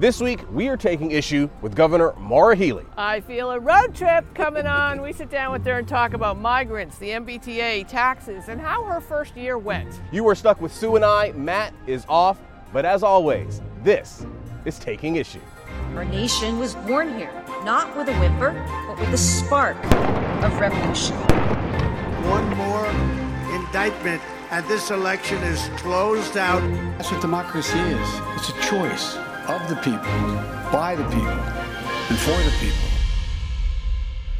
This week, we are taking issue with Governor Maura Healey. I feel a road trip coming on. We sit down with her and talk about migrants, the MBTA, taxes, and how her first year went. You are stuck with Sue and I. Matt is off. But as always, this is Taking Issue. Our nation was born here, not with a whimper, but with the spark of revolution. One more indictment, and this election is closed out. That's what democracy is it's a choice of the people, by the people, and for the people.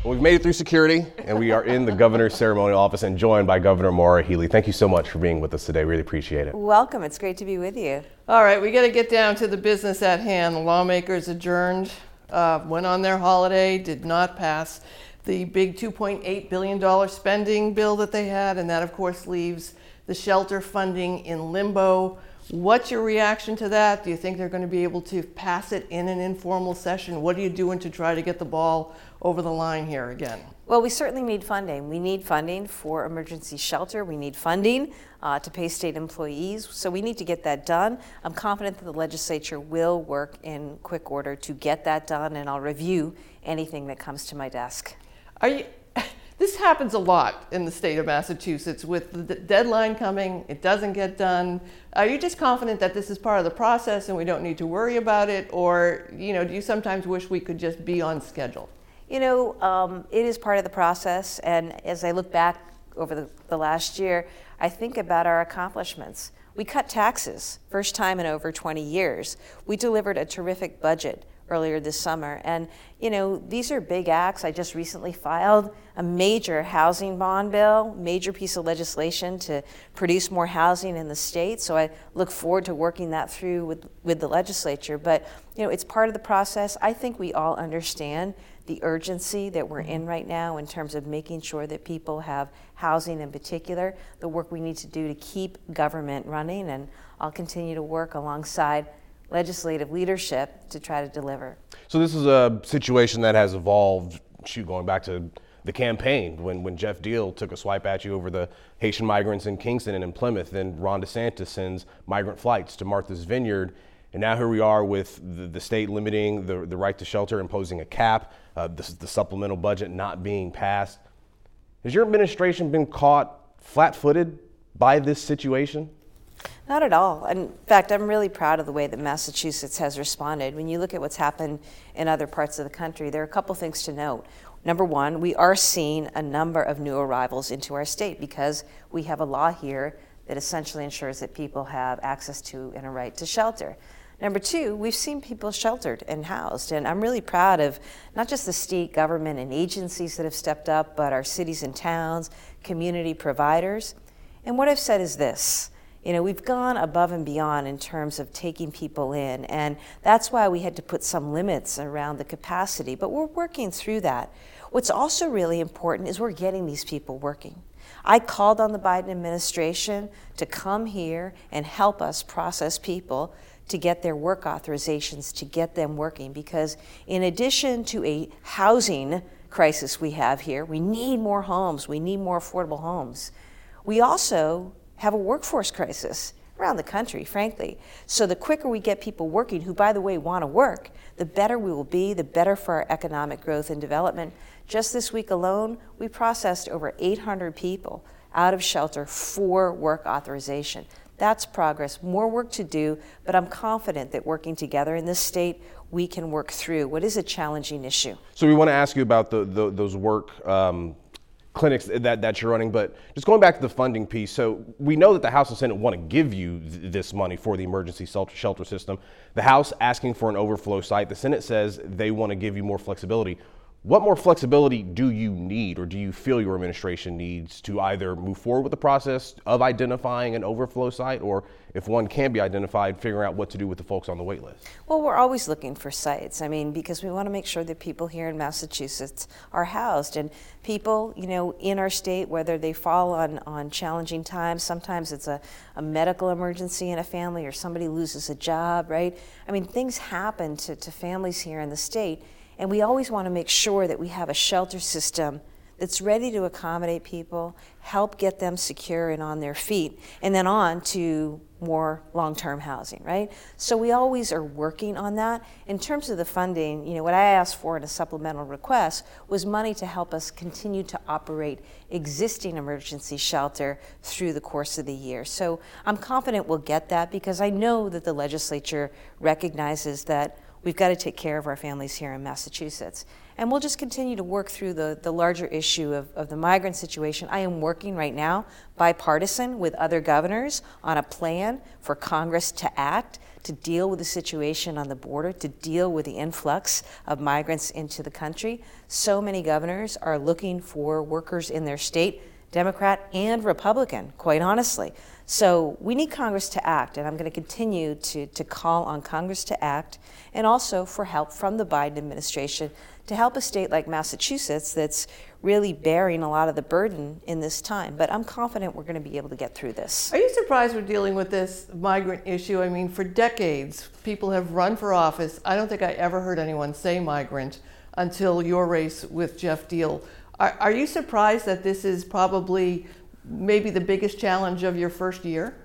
Well, we've made it through security, and we are in the governor's ceremonial office and joined by Governor Maura Healey. Thank you so much for being with us today. Really appreciate it. Welcome. It's great to be with you. All right, we got to get down to the business at hand. The lawmakers adjourned, uh, went on their holiday, did not pass the big $2.8 billion spending bill that they had, and that, of course, leaves the shelter funding in limbo. What's your reaction to that? Do you think they're going to be able to pass it in an informal session? What are you doing to try to get the ball over the line here again? Well, we certainly need funding. We need funding for emergency shelter. We need funding uh, to pay state employees. So we need to get that done. I'm confident that the legislature will work in quick order to get that done, and I'll review anything that comes to my desk. Are you? This happens a lot in the state of Massachusetts with the deadline coming, it doesn't get done. Are you just confident that this is part of the process and we don't need to worry about it? Or, you know, do you sometimes wish we could just be on schedule? You know, um, it is part of the process. And as I look back over the, the last year, I think about our accomplishments. We cut taxes, first time in over 20 years. We delivered a terrific budget earlier this summer. And, you know, these are big acts. I just recently filed a major housing bond bill, major piece of legislation to produce more housing in the state. So I look forward to working that through with, with the legislature. But, you know, it's part of the process. I think we all understand the urgency that we're in right now in terms of making sure that people have housing in particular, the work we need to do to keep government running. And I'll continue to work alongside legislative leadership to try to deliver. So this is a situation that has evolved, shoot, going back to the campaign when, when Jeff Diehl took a swipe at you over the Haitian migrants in Kingston and in Plymouth. Then Ron DeSantis sends migrant flights to Martha's Vineyard. And now here we are with the, the state limiting the, the right to shelter, imposing a cap, uh, this is the supplemental budget not being passed. Has your administration been caught flat footed by this situation? Not at all. In fact, I'm really proud of the way that Massachusetts has responded. When you look at what's happened in other parts of the country, there are a couple things to note. Number one, we are seeing a number of new arrivals into our state because we have a law here that essentially ensures that people have access to and a right to shelter. Number two, we've seen people sheltered and housed, and I'm really proud of not just the state government and agencies that have stepped up, but our cities and towns, community providers. And what I've said is this you know, we've gone above and beyond in terms of taking people in, and that's why we had to put some limits around the capacity, but we're working through that. What's also really important is we're getting these people working. I called on the Biden administration to come here and help us process people to get their work authorizations, to get them working, because in addition to a housing crisis we have here, we need more homes, we need more affordable homes. We also have a workforce crisis around the country, frankly. So the quicker we get people working, who, by the way, want to work, the better we will be, the better for our economic growth and development. Just this week alone, we processed over 800 people out of shelter for work authorization. That's progress, more work to do, but I'm confident that working together in this state, we can work through what is a challenging issue. So we want to ask you about the, the those work um, clinics that, that you're running. But just going back to the funding piece, so we know that the House and Senate want to give you th- this money for the emergency shelter system. The House asking for an overflow site. The Senate says they want to give you more flexibility. What more flexibility do you need, or do you feel your administration needs to either move forward with the process of identifying an overflow site, or if one can be identified, figuring out what to do with the folks on the wait list? Well, we're always looking for sites. I mean, because we want to make sure that people here in Massachusetts are housed, and people, you know, in our state, whether they fall on, on challenging times, sometimes it's a, a medical emergency in a family, or somebody loses a job, right? I mean, things happen to, to families here in the state and we always want to make sure that we have a shelter system that's ready to accommodate people, help get them secure and on their feet, and then on to more long-term housing, right? So we always are working on that. In terms of the funding, you know, what I asked for in a supplemental request was money to help us continue to operate existing emergency shelter through the course of the year. So I'm confident we'll get that because I know that the legislature recognizes that we've got to take care of our families here in Massachusetts. And we'll just continue to work through the, the larger issue of, of the migrant situation. I am working right now, bipartisan, with other governors on a plan for Congress to act to deal with the situation on the border, to deal with the influx of migrants into the country. So many governors are looking for workers in their state, Democrat and Republican, quite honestly. So we need Congress to act, and I'm going to continue to, to call on Congress to act and also for help from the Biden administration to help a state like Massachusetts that's really bearing a lot of the burden in this time. But I'm confident we're going to be able to get through this. Are you surprised we're dealing with this migrant issue? I mean, for decades, people have run for office. I don't think I ever heard anyone say migrant until your race with Jeff Diehl. Are, are you surprised that this is probably maybe the biggest challenge of your first year?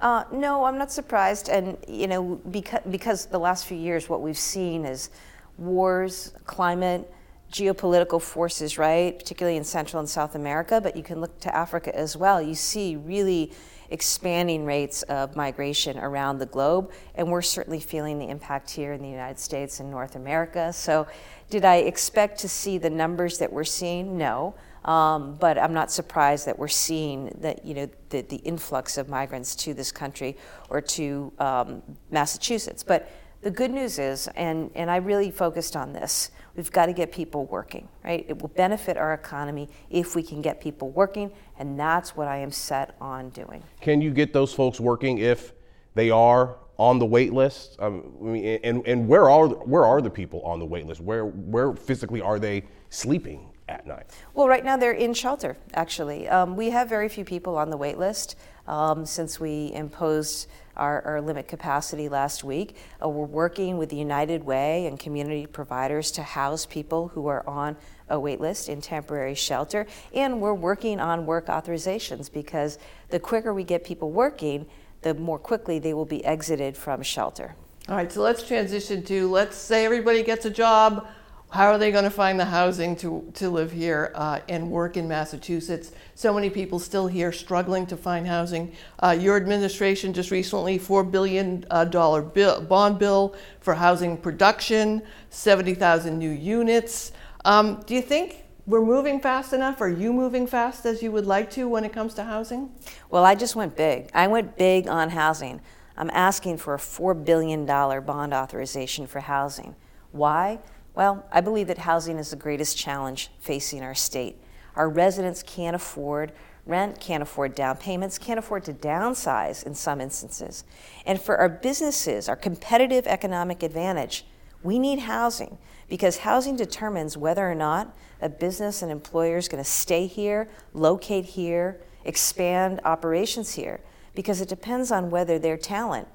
Uh, no, I'm not surprised. And, you know, because, because the last few years, what we've seen is wars, climate, geopolitical forces, right? Particularly in Central and South America, but you can look to Africa as well. You see really expanding rates of migration around the globe, and we're certainly feeling the impact here in the United States and North America. So, did I expect to see the numbers that we're seeing? No. Um, but I'm not surprised that we're seeing that you know the, the influx of migrants to this country or to um, Massachusetts. But the good news is, and, and I really focused on this, we've got to get people working, right? It will benefit our economy if we can get people working, and that's what I am set on doing. Can you get those folks working if they are on the wait list? Um, and, and where are where are the people on the wait list? Where where physically are they sleeping at night? Well, right now they're in shelter, actually. Um, we have very few people on the wait list um, since we imposed our, our, limit capacity last week. Uh, we're working with the United Way and community providers to house people who are on a wait list in temporary shelter. And we're working on work authorizations because the quicker we get people working, the more quickly they will be exited from shelter. All right, so let's transition to let's say everybody gets a job how are they going to find the housing to, to live here uh, and work in Massachusetts? So many people still here struggling to find housing. Uh, your administration just recently $4 billion uh, bill, bond bill for housing production, 70,000 new units. Um, do you think we're moving fast enough? Are you moving fast as you would like to when it comes to housing? Well, I just went big. I went big on housing. I'm asking for a $4 billion bond authorization for housing. Why? Well, I believe that housing is the greatest challenge facing our state. Our residents can't afford rent, can't afford down payments, can't afford to downsize in some instances. And for our businesses, our competitive economic advantage, we need housing because housing determines whether or not a business and employer is going to stay here, locate here, expand operations here, because it depends on whether their talent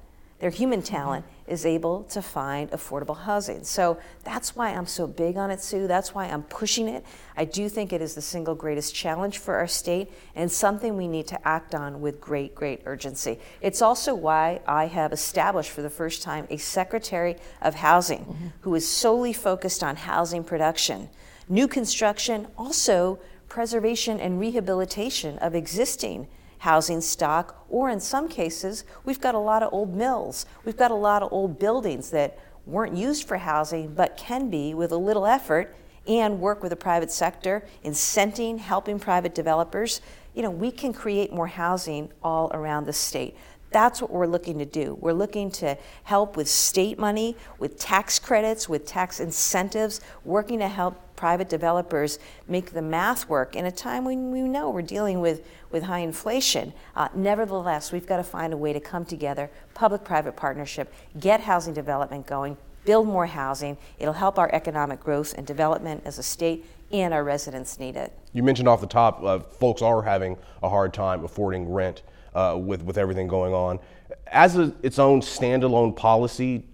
their human talent is able to find affordable housing. So that's why I'm so big on it, Sue. That's why I'm pushing it. I do think it is the single greatest challenge for our state and something we need to act on with great, great urgency. It's also why I have established for the first time a Secretary of Housing mm-hmm. who is solely focused on housing production, new construction, also preservation and rehabilitation of existing housing stock, or in some cases, we've got a lot of old mills. We've got a lot of old buildings that weren't used for housing but can be with a little effort and work with the private sector, incenting, helping private developers. You know, we can create more housing all around the state. That's what we're looking to do. We're looking to help with state money, with tax credits, with tax incentives, working to help private developers make the math work in a time when we know we're dealing with, with high inflation. Uh, nevertheless, we've got to find a way to come together, public private partnership, get housing development going, build more housing. It'll help our economic growth and development as a state, and our residents need it. You mentioned off the top, uh, folks are having a hard time affording rent uh, with, with everything going on. As a, its own standalone policy,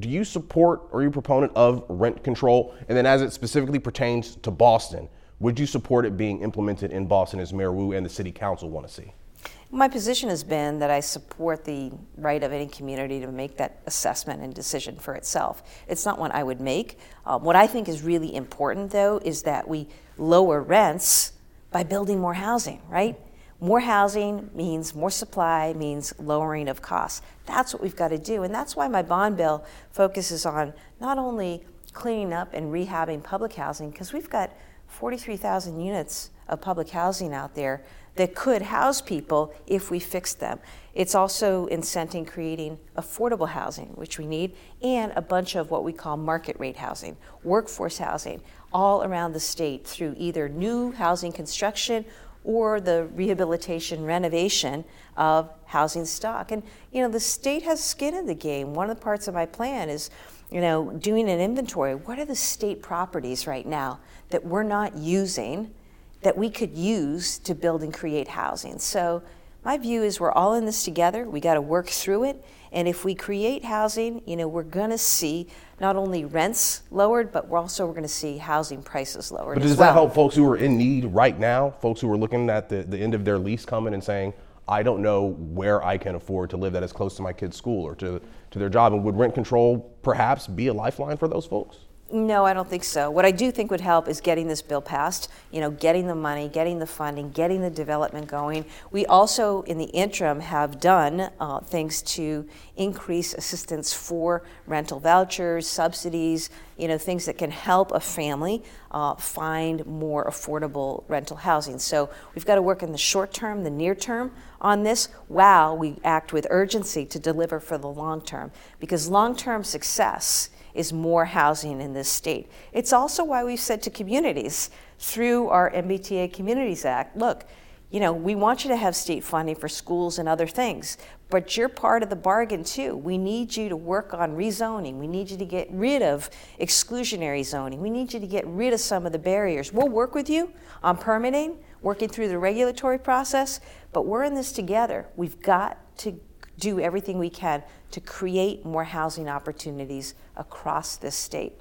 do you support or are you a proponent of rent control? And then as it specifically pertains to Boston, Would you support it being implemented in Boston as Mayor Wu and the City Council want to see? My position has been that I support the right of any community to make that assessment and decision for itself. It's not one I would make. Um, what I think is really important, though, is that we lower rents by building more housing, right? More housing means more supply, means lowering of costs. That's what we've got to do. And that's why my bond bill focuses on not only cleaning up and rehabbing public housing, because we've got 43,000 units of public housing out there that could house people if we fix them. It's also incenting creating affordable housing, which we need, and a bunch of what we call market rate housing, workforce housing, all around the state through either new housing construction or the rehabilitation renovation of housing stock. And you know, the state has skin in the game. One of the parts of my plan is, you know, doing an inventory. What are the state properties right now that we're not using that we could use to build and create housing? So my view is we're all in this together. We got to work through it. And if we create housing, you know, we're going to see not only rents lowered, but we're also we're going to see housing prices lowered. But does well. that help folks who are in need right now? Folks who are looking at the, the end of their lease coming and saying, I don't know where I can afford to live that is close to my kid's school or to, to their job. And would rent control perhaps be a lifeline for those folks? No, I don't think so. What I do think would help is getting this bill passed, you know, getting the money, getting the funding, getting the development going. We also, in the interim, have done uh, things to increase assistance for rental vouchers, subsidies, you know, things that can help a family uh, find more affordable rental housing. So we've got to work in the short term, the near term on this, while we act with urgency to deliver for the long term. Because long term success is more housing in this state. It's also why we've said to communities through our MBTA Communities Act look, you know, we want you to have state funding for schools and other things, but you're part of the bargain too. We need you to work on rezoning. We need you to get rid of exclusionary zoning. We need you to get rid of some of the barriers. We'll work with you on permitting, working through the regulatory process, but we're in this together. We've got to do everything we can to create more housing opportunities across this state.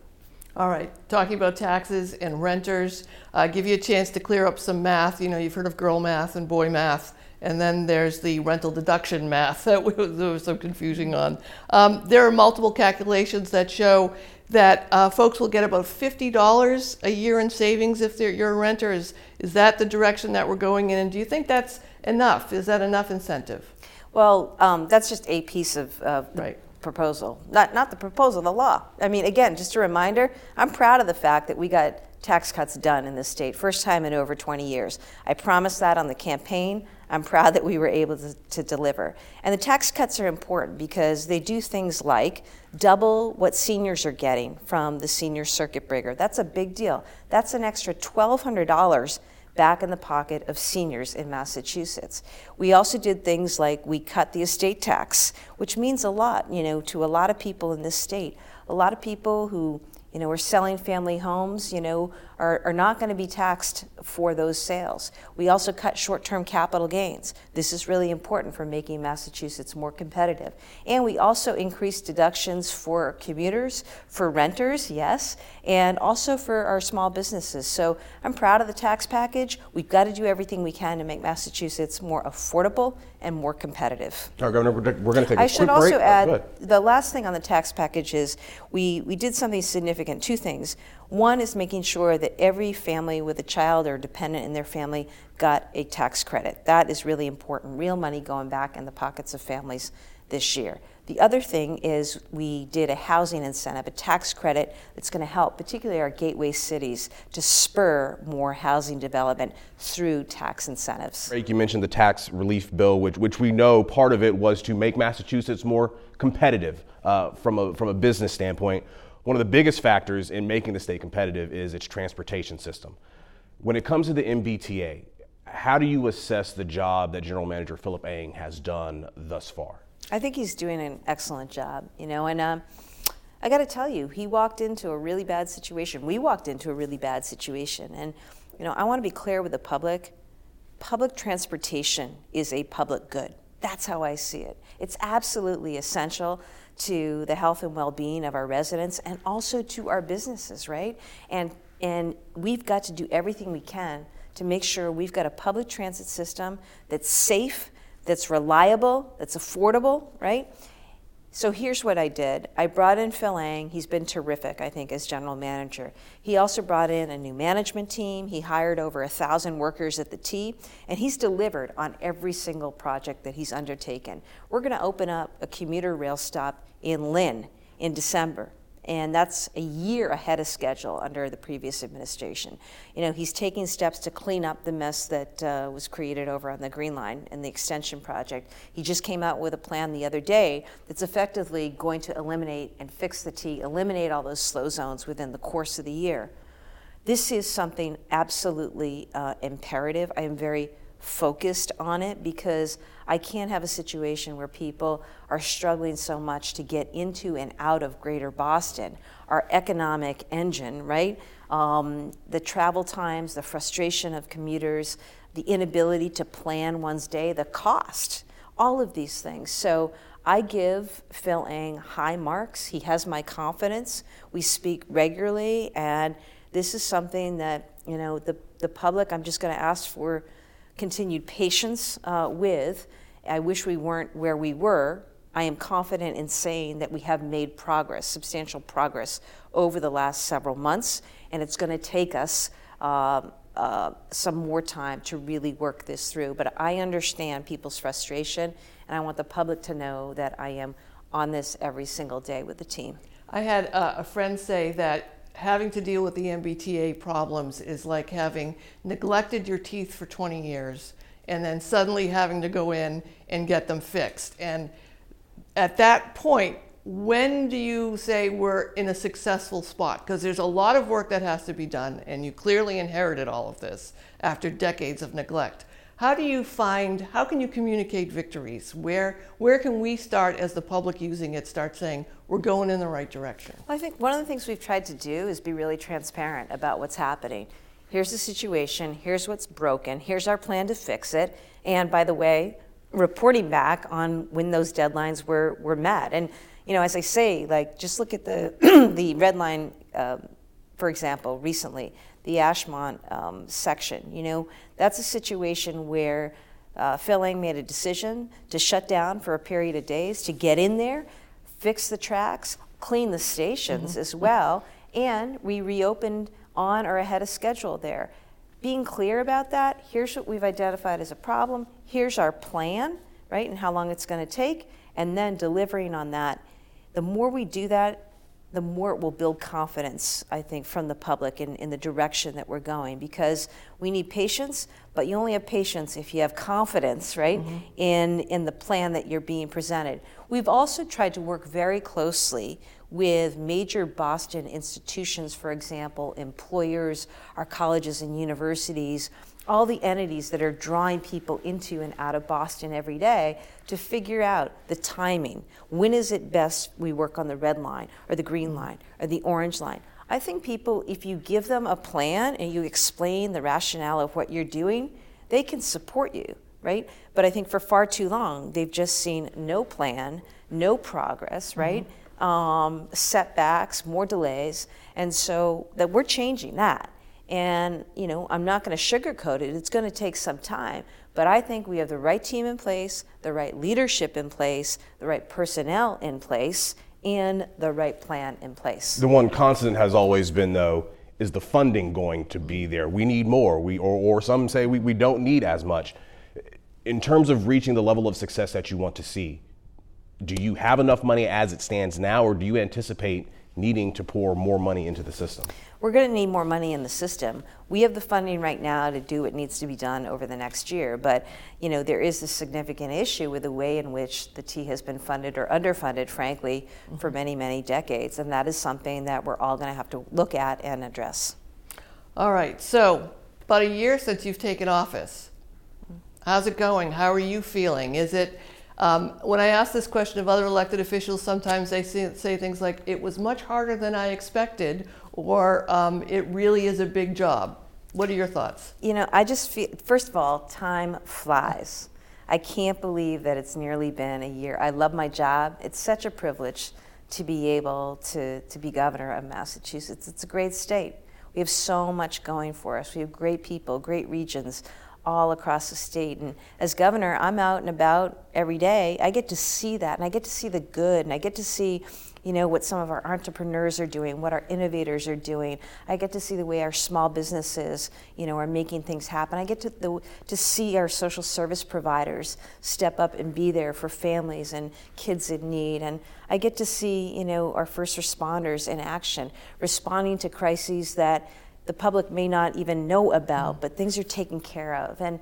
All right, talking about taxes and renters, uh, give you a chance to clear up some math. You know, you've heard of girl math and boy math, and then there's the rental deduction math that there was some confusing on. Um, there are multiple calculations that show that uh, folks will get about $50 a year in savings if you're a renter. Is, is that the direction that we're going in? And do you think that's enough? Is that enough incentive? Well, um, that's just a piece of uh, the Right. proposal, not, not the proposal, the law. I mean, again, just a reminder, I'm proud of the fact that we got tax cuts done in this state, first time in over 20 years. I promised that on the campaign. I'm proud that we were able to, to deliver. And the tax cuts are important because they do things like double what seniors are getting from the senior circuit breaker. That's a big deal. That's an extra $1,200 back in the pocket of seniors in Massachusetts. We also did things like we cut the estate tax, which means a lot, you know, to a lot of people in this state. A lot of people who, you know, are selling family homes, you know, are, are not going to be taxed for those sales. We also cut short-term capital gains. This is really important for making Massachusetts more competitive. And we also increased deductions for commuters, for renters, yes, and also for our small businesses. So I'm proud of the tax package. We've got to do everything we can to make Massachusetts more affordable and more competitive. All right, Governor, we're, we're going to take a I quick should break. also Oh, go add, ahead. the last thing on the tax package is, we, we did something significant, two things. One is making sure that every family with a child or dependent in their family got a tax credit. That is really important, real money going back in the pockets of families this year. The other thing is we did a housing incentive, a tax credit that's going to help, particularly our gateway cities, to spur more housing development through tax incentives. Drake, you mentioned the tax relief bill, which, which we know part of it was to make Massachusetts more competitive uh, from, a, from a business standpoint. One of the biggest factors in making the state competitive is its transportation system. When it comes to the MBTA, how do you assess the job that General Manager Phillip Eng has done thus far? I think he's doing an excellent job, you know, and um, I got to tell you, he walked into a really bad situation. We walked into a really bad situation, and you know, I want to be clear with the public. Public transportation is a public good. That's how I see it. It's absolutely essential to the health and well-being of our residents and also to our businesses, right? And And we've got to do everything we can to make sure we've got a public transit system that's safe, that's reliable, that's affordable, right? So here's what I did. I brought in Phil. He's been terrific, I think, as general manager. He also brought in a new management team. He hired over a thousand workers at the T, and he's delivered on every single project that he's undertaken. We're going to open up a commuter rail stop in Lynn in December and that's a year ahead of schedule under the previous administration. You know, he's taking steps to clean up the mess that uh, was created over on the Green Line and the extension project. He just came out with a plan the other day that's effectively going to eliminate and fix the T, eliminate all those slow zones within the course of the year. This is something absolutely uh, imperative. I am very focused on it because I can't have a situation where people are struggling so much to get into and out of greater Boston, our economic engine, right? Um, the travel times, the frustration of commuters, the inability to plan one's day, the cost, all of these things. So I give Phil Eng high marks. He has my confidence. We speak regularly, and this is something that, you know, the, the public, I'm just going to ask for continued patience uh, with. I wish we weren't where we were. I am confident in saying that we have made progress, substantial progress, over the last several months, and it's going to take us uh, uh, some more time to really work this through. But I understand people's frustration, and I want the public to know that I am on this every single day with the team. I had uh, a friend say that having to deal with the MBTA problems is like having neglected your teeth for 20 years and then suddenly having to go in and get them fixed. And at that point, when do you say we're in a successful spot? Because there's a lot of work that has to be done, and you clearly inherited all of this after decades of neglect. How do you find, how can you communicate victories? Where, where can we start as the public using it start saying, we're going in the right direction? Well, I think one of the things we've tried to do is be really transparent about what's happening. Here's the situation, here's what's broken, here's our plan to fix it, and by the way, reporting back on when those deadlines were, were met. And, you know, as I say, like, just look at the, the red line, uh, for example, recently the Ashmont um, section. You know, that's a situation where uh, Phil made a decision to shut down for a period of days to get in there, fix the tracks, clean the stations mm-hmm. as well, and we reopened on or ahead of schedule there. Being clear about that, here's what we've identified as a problem, here's our plan, right, and how long it's going to take, and then delivering on that. The more we do that, the more it will build confidence, I think, from the public in, in the direction that we're going. Because we need patience, but you only have patience if you have confidence, right, mm-hmm. in, in the plan that you're being presented. We've also tried to work very closely with major Boston institutions, for example, employers, our colleges and universities, all the entities that are drawing people into and out of Boston every day to figure out the timing. When is it best we work on the red line or the green line or the orange line? I think people, if you give them a plan and you explain the rationale of what you're doing, they can support you, right? But I think for far too long, they've just seen no plan, no progress, mm-hmm. right? Mm-hmm. Um, setbacks, more delays. And so that we're changing that. And, you know, I'm not going to sugarcoat it. It's going to take some time. But I think we have the right team in place, the right leadership in place, the right personnel in place, and the right plan in place. The one constant has always been, though, is the funding going to be there? We need more. We, or, or some say we, we don't need as much. In terms of reaching the level of success that you want to see, do you have enough money as it stands now, or do you anticipate needing to pour more money into the system? We're going to need more money in the system. We have the funding right now to do what needs to be done over the next year, but you know there is a significant issue with the way in which the T has been funded or underfunded, frankly, mm-hmm. for many many decades, and that is something that we're all going to have to look at and address. All right. So, about a year since you've taken office, how's it going? How are you feeling? Is it um, when I ask this question of other elected officials, sometimes they say, say, things like, it was much harder than I expected, or um, it really is a big job. What are your thoughts? You know, I just feel, first of all, time flies. I can't believe that it's nearly been a year. I love my job. It's such a privilege to be able to, to be governor of Massachusetts. It's a great state. We have so much going for us. We have great people, great regions all across the state. And as governor, I'm out and about every day. I get to see that and I get to see the good and I get to see you know, what some of our entrepreneurs are doing, what our innovators are doing. I get to see the way our small businesses, you know, are making things happen. I get to, the, to see our social service providers step up and be there for families and kids in need. And I get to see, you know, our first responders in action, responding to crises that the public may not even know about, but things are taken care of. And,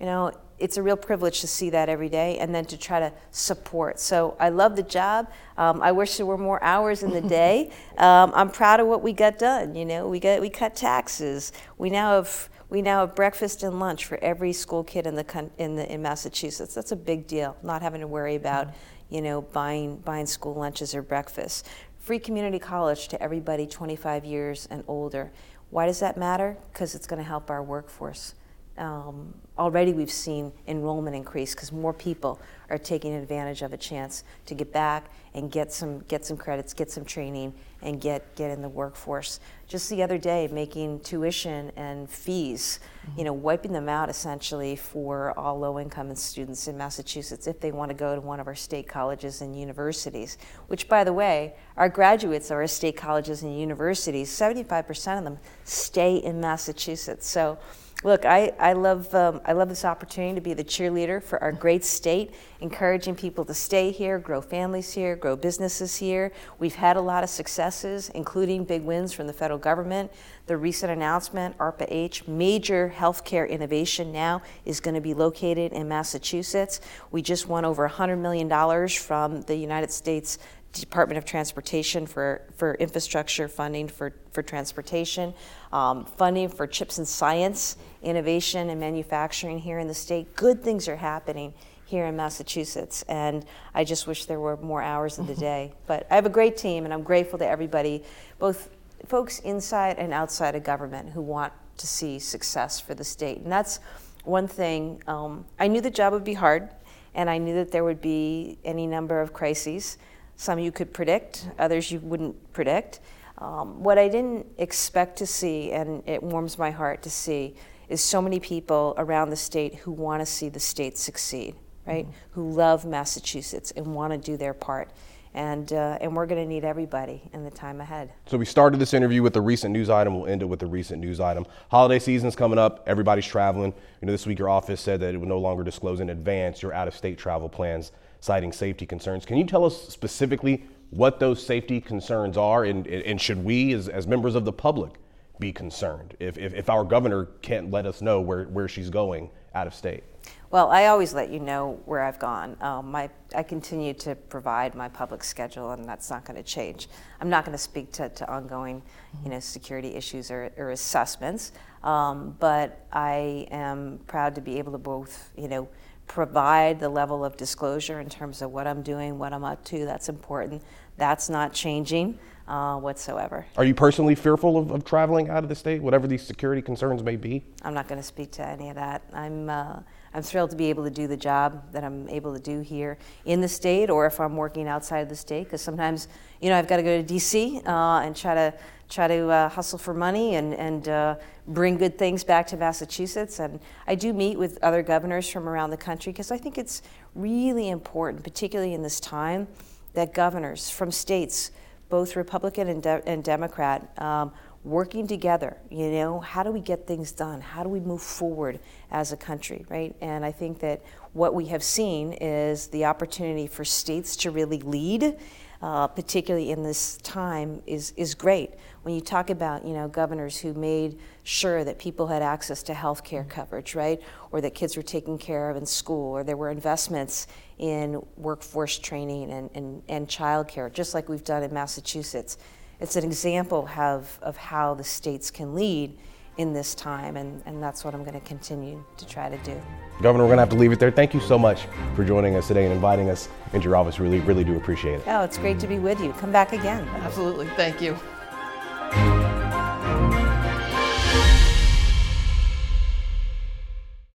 you know, it's a real privilege to see that every day and then to try to support. So I love the job. Um, I wish there were more hours in the day. Um, I'm proud of what we got done. You know, we got we cut taxes. We now have we now have breakfast and lunch for every school kid in the in the in Massachusetts. That's a big deal. Not having to worry about you know buying buying school lunches or breakfast. Free community college to everybody 25 years and older. Why does that matter? Because it's going to help our workforce um, already we've seen enrollment increase because more people are taking advantage of a chance to get back and get some get some credits, get some training, and get get in the workforce. Just the other day, making tuition and fees, you know, wiping them out essentially for all low-income students in Massachusetts if they want to go to one of our state colleges and universities. Which, by the way, our graduates of our state colleges and universities, 75% of them stay in Massachusetts. So look, I, I, love, um, I love this opportunity to be the cheerleader for our great state, encouraging people to stay here, grow families here, grow businesses here. We've had a lot of successes, including big wins from the federal government. The recent announcement, ARPA H, major healthcare innovation now is going to be located in Massachusetts. We just won over $100 million from the United States Department of Transportation for, for infrastructure funding for, for transportation, um, funding for chips and science, innovation and manufacturing here in the state. Good things are happening here in Massachusetts, and I just wish there were more hours in the day. But I have a great team, and I'm grateful to everybody, both folks inside and outside of government, who want to see success for the state. And that's one thing. Um, I knew the job would be hard, and I knew that there would be any number of crises. Some you could predict, others you wouldn't predict. Um, what I didn't expect to see, and it warms my heart to see, is so many people around the state who want to see the state succeed, right? Mm-hmm. Who love Massachusetts and want to do their part. And, uh, and we're going to need everybody in the time ahead. So we started this interview with a recent news item. We'll end it with a recent news item. Holiday season's coming up. Everybody's traveling. You know, this week your office said that it would no longer disclose in advance your out-of-state travel plans citing safety concerns. Can you tell us specifically what those safety concerns are, and, and should we, as, as members of the public, be concerned if, if, if our governor can't let us know where, where she's going out of state? Well, I always let you know where I've gone. Um, my, I continue to provide my public schedule, and that's not going to change. I'm not going to speak to, to ongoing, you know, security issues or, or assessments, um, but I am proud to be able to both, you know, provide the level of disclosure in terms of what I'm doing, what I'm up to. That's important. That's not changing uh, whatsoever. Are you personally fearful of, of, traveling out of the state, whatever these security concerns may be? I'm not going to speak to any of that. I'm, uh, I'm thrilled to be able to do the job that I'm able to do here in the state, or if I'm working outside of the state, because sometimes, you know, I've got to go to D.C. Uh, and try to try to uh, hustle for money and, and uh, bring good things back to Massachusetts. And I do meet with other governors from around the country because I think it's really important, particularly in this time, that governors from states, both Republican and, de- and Democrat, um, working together. You know, how do we get things done? How do we move forward as a country, right? And I think that what we have seen is the opportunity for states to really lead uh, particularly in this time, is, is great. When you talk about, you know, governors who made sure that people had access to health care coverage, right? Or that kids were taken care of in school, or there were investments in workforce training and, and, and child care, just like we've done in Massachusetts. It's an example of, of how the states can lead in this time, and, and that's what I'm going to continue to try to do. Governor, we're going to have to leave it there. Thank you so much for joining us today and inviting us into your office. Really, really do appreciate it. Oh, it's great to be with you. Come back again. Absolutely. Thank you.